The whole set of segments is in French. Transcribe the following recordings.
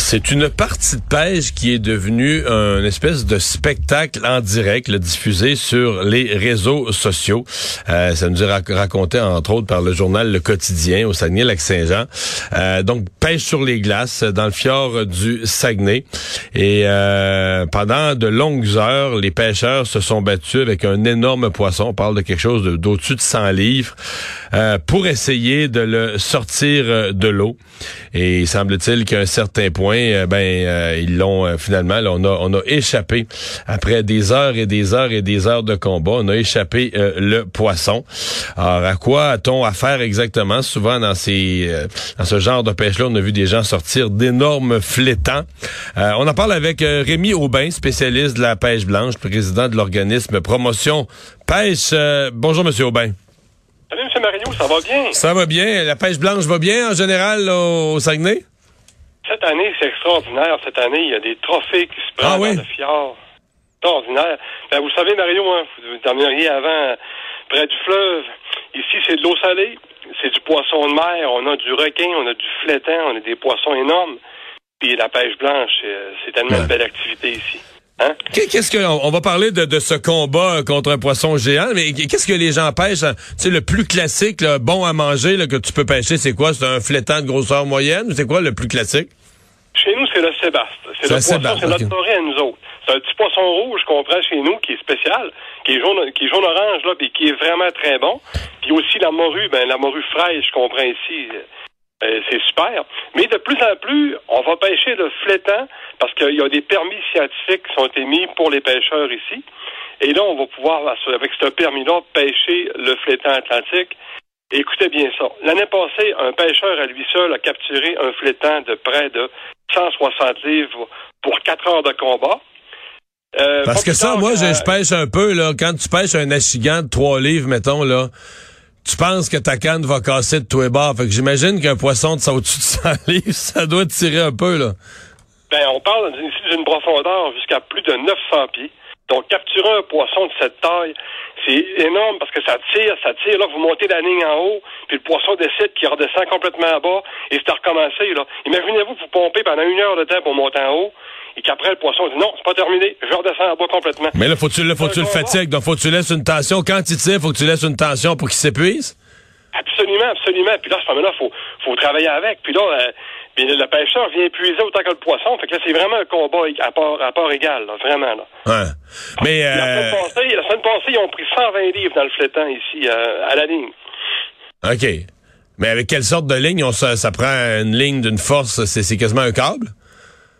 C'est une partie de pêche qui est devenue un espèce de spectacle en direct, diffusé sur les réseaux sociaux. Euh, ça nous est raconté entre autres par le journal Le Quotidien au Saguenay-Lac-Saint-Jean. Euh, donc pêche sur les glaces dans le fjord du Saguenay. Et euh, pendant de longues heures, les pêcheurs se sont battus avec un énorme poisson. On parle de quelque chose d'au-dessus de, 100 livres pour essayer de le sortir de l'eau. Et il semble-t-il qu'à un certain point euh, ben euh, ils l'ont euh, finalement. on a on a échappé après des heures et des heures et des heures de combat. On a échappé le poisson. Alors à quoi a-t-on affaire exactement? Souvent dans ces dans ce genre de pêche-là, on a vu des gens sortir d'énormes flétans. on en parle avec Rémi Aubin, spécialiste de la pêche blanche, président de l'organisme Promotion Pêche. bonjour Monsieur Aubin. Salut M. Mario, ça va bien? Ça va bien. La pêche blanche va bien en général au Saguenay? Cette année, c'est extraordinaire. Cette année, il y a des trophées qui se prennent ah dans le fjord. Extraordinaire. Ben, vous savez, Mario, hein, vous termineriez avant près du fleuve. Ici, c'est de l'eau salée. C'est du poisson de mer. On a du requin, on a du flétan, on a des poissons énormes. Puis la pêche blanche, c'est tellement une belle activité ici. Hein? Qu'est-ce que on va parler de, ce combat contre un poisson géant, mais qu'est-ce que les gens pêchent hein? Tu sais le plus classique, le bon à manger que tu peux pêcher, c'est quoi? C'est un flétan de grosseur moyenne c'est quoi le plus classique? Chez nous, c'est le sébaste. C'est le poisson, c'est notre forêt à nous autres. C'est un petit poisson rouge qu'on prend chez nous qui est spécial, qui est jaune, qui est jaune orange là, puis qui est vraiment très bon. Puis aussi la morue, ben la morue fraîche qu'on prend ici. Euh, c'est super. Mais de plus en plus, on va pêcher le flétan parce qu'il y a des permis scientifiques qui sont émis pour les pêcheurs ici. Et là, on va pouvoir, avec ce permis-là, pêcher le flétan atlantique. écoutez bien ça. L'année passée, un pêcheur à lui seul a capturé un flétan de près de 160 livres pour 4 heures de combat. Euh, parce que ça, moi, je, pêche un peu, là. Quand tu pêches un achigan de 3 livres, mettons, là, tu penses que ta canne va casser de tous les bords. Fait que j'imagine qu'un poisson de ça au-dessus de 100 livres, ça doit tirer un peu, là. Ben, on parle ici d'une profondeur jusqu'à plus de 900 pieds. Donc, capturer un poisson de cette taille, c'est énorme parce que ça tire, ça tire. Là, vous montez la ligne en haut, puis le poisson décide qu'il redescend complètement en bas et c'est à recommencer. Là. Imaginez-vous vous pompez pendant une heure de temps pour monter en haut et qu'après le poisson dit non, c'est pas terminé, je redescends en bas complètement. Mais là, faut-tu faut tu le fatigues, donc faut que tu laisses une tension? Quand il tire, faut que tu laisses une tension pour qu'il s'épuise? Absolument, absolument. Puis là, à ce moment-là, faut, faut travailler avec. Puis là, euh, le pêcheur vient épuiser autant que le poisson. Fait que là, c'est vraiment un combat à part, à part égal, là, vraiment. Là. Ouais. Mais la, semaine euh, passée, la semaine passée, ils ont pris 120 livres dans le flétan ici, euh, à la ligne. OK. Mais avec quelle sorte de ligne? On, ça, ça prend une ligne d'une force, c'est quasiment un câble?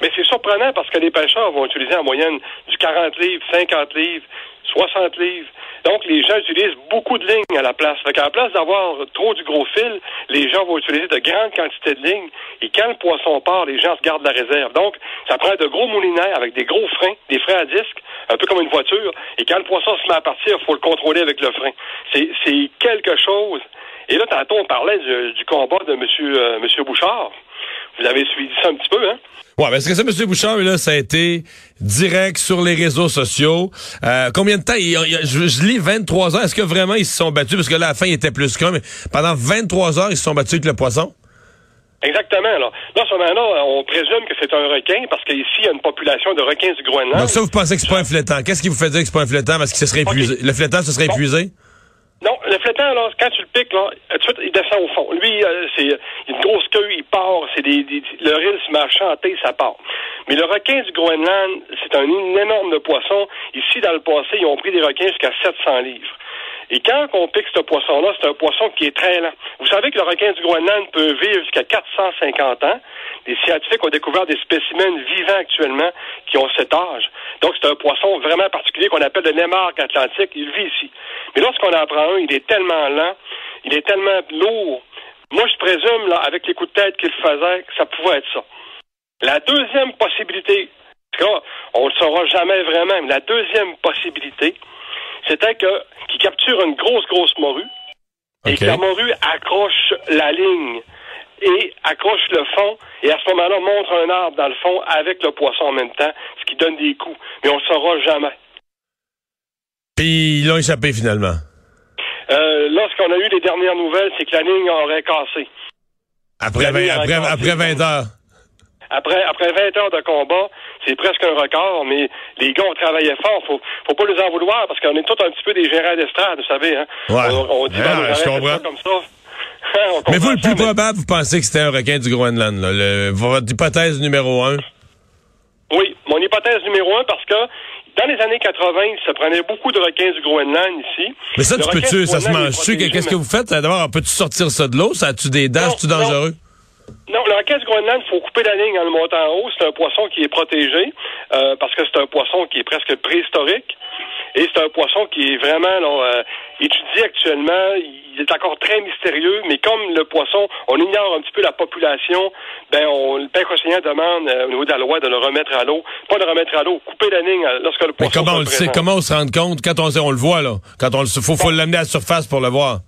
Mais c'est surprenant parce que les pêcheurs vont utiliser en moyenne du 40 livres, 50 livres, 60 livres. Donc, les gens utilisent beaucoup de lignes à la place. Fait qu'à la place d'avoir trop du gros fil, les gens vont utiliser de grandes quantités de lignes. Et quand le poisson part, les gens se gardent la réserve. Donc, ça prend de gros moulinaires avec des gros freins, des freins à disque, un peu comme une voiture. Et quand le poisson se met à partir, il faut le contrôler avec le frein. C'est quelque chose. Et là, tantôt, on parlait du, combat de M. Monsieur, euh, monsieur Bouchard. Vous avez suivi ça un petit peu, hein? Ouais, parce que ça, M. Bouchard, là, ça a été direct sur les réseaux sociaux. Euh, combien de temps? je, lis 23 heures. Est-ce que vraiment ils se sont battus? Parce que là, à la fin, il était plus qu'un, mais pendant 23 heures, ils se sont battus avec le poisson? Exactement. Là, là, ce moment-là, on présume que c'est un requin parce qu'ici, il y a une population de requins du Groenland. Donc ça, vous pensez que c'est pas un flétan. Qu'est-ce qui vous fait dire que c'est pas un flétan? Parce que ce serait épuisé. Le flétan, ce serait épuisé? Non, le flétan, là, quand tu le piques, là, tout de suite, il descend au fond. Lui, euh, c'est une grosse queue, il part, c'est des, le ril se met à ça part. Mais le requin du Groenland, c'est un énorme poisson. Ici, dans le passé, ils ont pris des requins jusqu'à 700 livres. Et quand on pique ce poisson-là, c'est un poisson qui est très lent. Vous savez que le requin du Groenland peut vivre jusqu'à 450 ans. Les scientifiques ont découvert des spécimens vivants actuellement qui ont cet âge. Donc, c'est un poisson vraiment particulier qu'on appelle le lémarque atlantique. Il vit ici. Mais lorsqu'on en prend un, il est tellement lent, il est tellement lourd. Moi, je présume, là, avec les coups de tête qu'il faisait, que ça pouvait être ça. La deuxième possibilité, on ne le saura jamais vraiment, mais la deuxième possibilité, c'était que capture une grosse, grosse morue et que la morue accroche la ligne et accroche le fond et à ce moment-là montre un arbre dans le fond avec le poisson en même temps, ce qui donne des coups. Mais on ne le saura jamais. Puis ils l'ont échappé finalement. Euh, là, ce qu'on a eu les dernières nouvelles, c'est que la ligne aurait cassé. Après, 20, après, après 20 heures. Après, après 20 heures de combat, c'est presque un record, mais les gars ont travaillé fort. Faut, faut pas les en vouloir parce qu'on est tous un petit peu des gérants d'estrade, vous savez. Hein? Ouais. On, on dit Ah, je comprends. comme ça. Mais vous, le plus mais- probable, vous pensez que c'était un requin du Groenland. Là. Le- votre hypothèse numéro un? Oui, mon hypothèse numéro un, parce que dans les années 80, il se prenait beaucoup de requins du Groenland ici. Mais ça, Le tu peux-tu, ça se mange-tu? Qu'est-ce que vous faites? D'abord, peux-tu sortir ça de l'eau? Ça a-tu des dents? C'est-tu dangereux? Non, le requin du Groenland, il faut couper la ligne en le montant en haut. C'est un poisson qui est protégé euh, parce que c'est un poisson qui est presque préhistorique. Et c'est un poisson qui est vraiment là, euh, étudié actuellement. Il est encore très mystérieux, mais comme le poisson, on ignore un petit peu la population, ben on, le père conseiller demande euh, au niveau de la loi de le remettre à l'eau. Pas de le remettre à l'eau, couper la ligne euh, lorsque le Mais poisson comment on le sait? Comment on se rend compte? Quand on, on le voit, là. Quand on le, faut, faut l'amener à la surface pour le voir.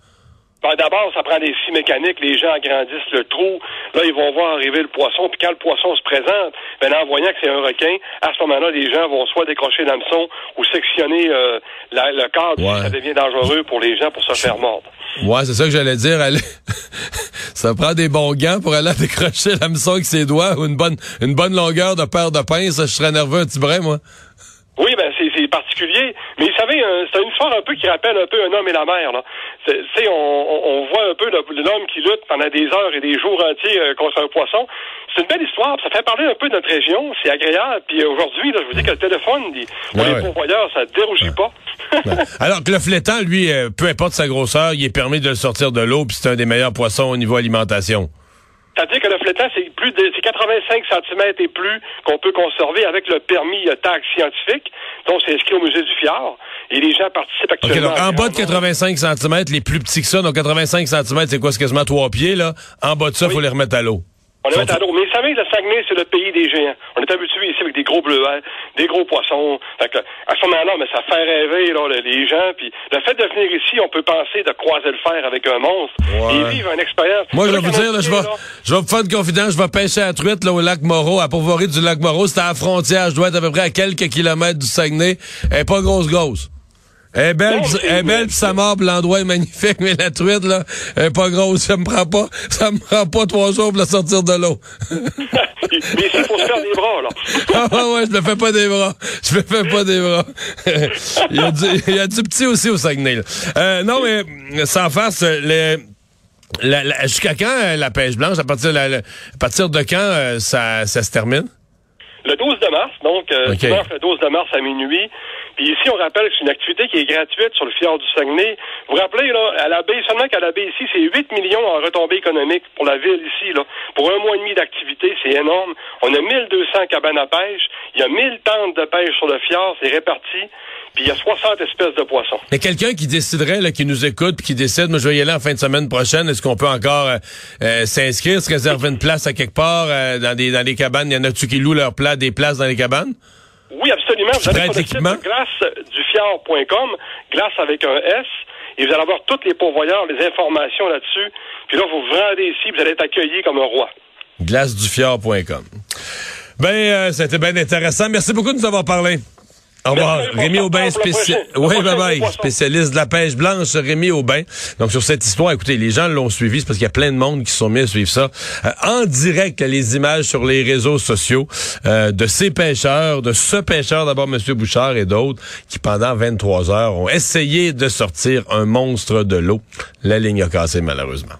Ben, D'abord, ça prend des scies mécaniques. Les gens agrandissent le trou. Là, ils vont voir arriver le poisson. Puis quand le poisson se présente, ben, en voyant que c'est un requin, à ce moment-là, les gens vont soit décrocher l'hameçon ou sectionner euh, la- le cadre Ouais. ça devient dangereux pour les gens pour se faire mordre. Ouais, c'est ça que j'allais dire. Aller- ça prend des bons gants pour aller décrocher l'hameçon avec ses doigts ou une bonne, une bonne longueur de paire de pinces. Je serais nerveux un petit brin, moi. Oui, ben c'est particulier. Mais vous savez, euh, c'est une histoire un peu qui rappelle un peu un homme et la mer. Là. C'est- Tu sais, on, on, on voit un peu le- l'homme qui lutte pendant des heures et des jours entiers euh, contre un poisson. C'est une belle histoire. Ça fait parler un peu de notre région. C'est agréable. Puis euh, aujourd'hui, là, je vous dis que le téléphone, il- pour Ouais, les pourvoyeurs, ça ne dérougit pas. Alors que le flétan, lui, euh, peu importe sa grosseur, il est permis de le sortir de l'eau, puis c'est un des meilleurs poissons au niveau alimentation. C'est-à-dire que le flétan, c'est plus de c'est 85 cm et plus qu'on peut conserver avec le permis euh, TAG scientifique. Donc, c'est inscrit au musée du Fjord. Et les gens participent actuellement. donc en bas de 85 cm, les plus petits que ça, donc 85 cm, c'est quoi? C'est quasiment trois pieds, là. En bas de ça, il Oui. faut les remettre à l'eau. On à. Mais vous savez, le Saguenay, c'est le pays des géants. On est habitué ici avec des gros bleuets, des gros poissons. Fait que, à ce moment-là, mais ça fait rêver là, le- les gens. Puis le fait de venir ici, on peut penser de croiser le fer avec un monstre Ouais. et vivre une expérience. Moi, je vais vous dire, là, je vais, je vais vous faire une confidence, je vais pêcher à la truite, là, au lac Moreau, à Pourvoirie du lac Moreau. C'est à la frontière, je dois être à peu près à quelques kilomètres du Saguenay. Elle est pas grosse grosse. Elle est belle, c'est- elle est belle, pis l'endroit est magnifique, mais la truite, là, elle est pas grosse. Ça me prend pas, ça me prend pas trois jours pour la sortir de l'eau. mais ici, il faut se faire des bras, là. ah ouais, je me fais pas des bras. Je me fais pas des bras. il, y a du, il y a du petit aussi au Saguenay, là. Euh, non, mais, sans face, jusqu'à quand euh, la pêche blanche? À partir, la- la- à partir de quand euh, ça, ça se termine? Le 12 de mars, donc, euh, le 12 de mars à minuit. Puis ici, on rappelle que c'est une activité qui est gratuite sur le fjord du Saguenay. Vous vous rappelez, là, à la baie, seulement qu'à la baie ici, c'est 8 millions en retombées économiques pour la ville ici, là. Pour un mois et demi d'activité, c'est énorme. On a 1200 cabanes à pêche. Il y a 1000 tentes de pêche sur le fjord, c'est réparti. Puis il y a 60 espèces de poissons. Mais quelqu'un qui déciderait, là, qui nous écoute, puis qui décide, moi je vais y aller en fin de semaine prochaine, est-ce qu'on peut encore euh, euh, s'inscrire, se réserver une place à quelque part euh, dans des dans des cabanes? Y en a-tu qui louent leur plat, des places dans les cabanes? Oui, absolument. Vous allez sur le site glace-du-fjord.com, glace avec un S, et vous allez avoir tous les pourvoyeurs, les informations là-dessus. Puis là, vous vous rendez ici, vous allez être accueillis comme un roi. glacedufiort.com. Ben, euh, c'était bien intéressant. Merci beaucoup de nous avoir parlé. Au revoir. Rémi Aubin, spécial... Oui, bye bye. Spécialiste de la pêche blanche, Rémi Aubin. Donc, sur cette histoire, écoutez, les gens l'ont suivi, c'est parce qu'il y a plein de monde qui sont mis à suivre ça. Euh, en direct, les images sur les réseaux sociaux euh, de ces pêcheurs, de ce pêcheur, d'abord M. Bouchard et d'autres, qui pendant 23 heures ont essayé de sortir un monstre de l'eau. La ligne a cassé, malheureusement.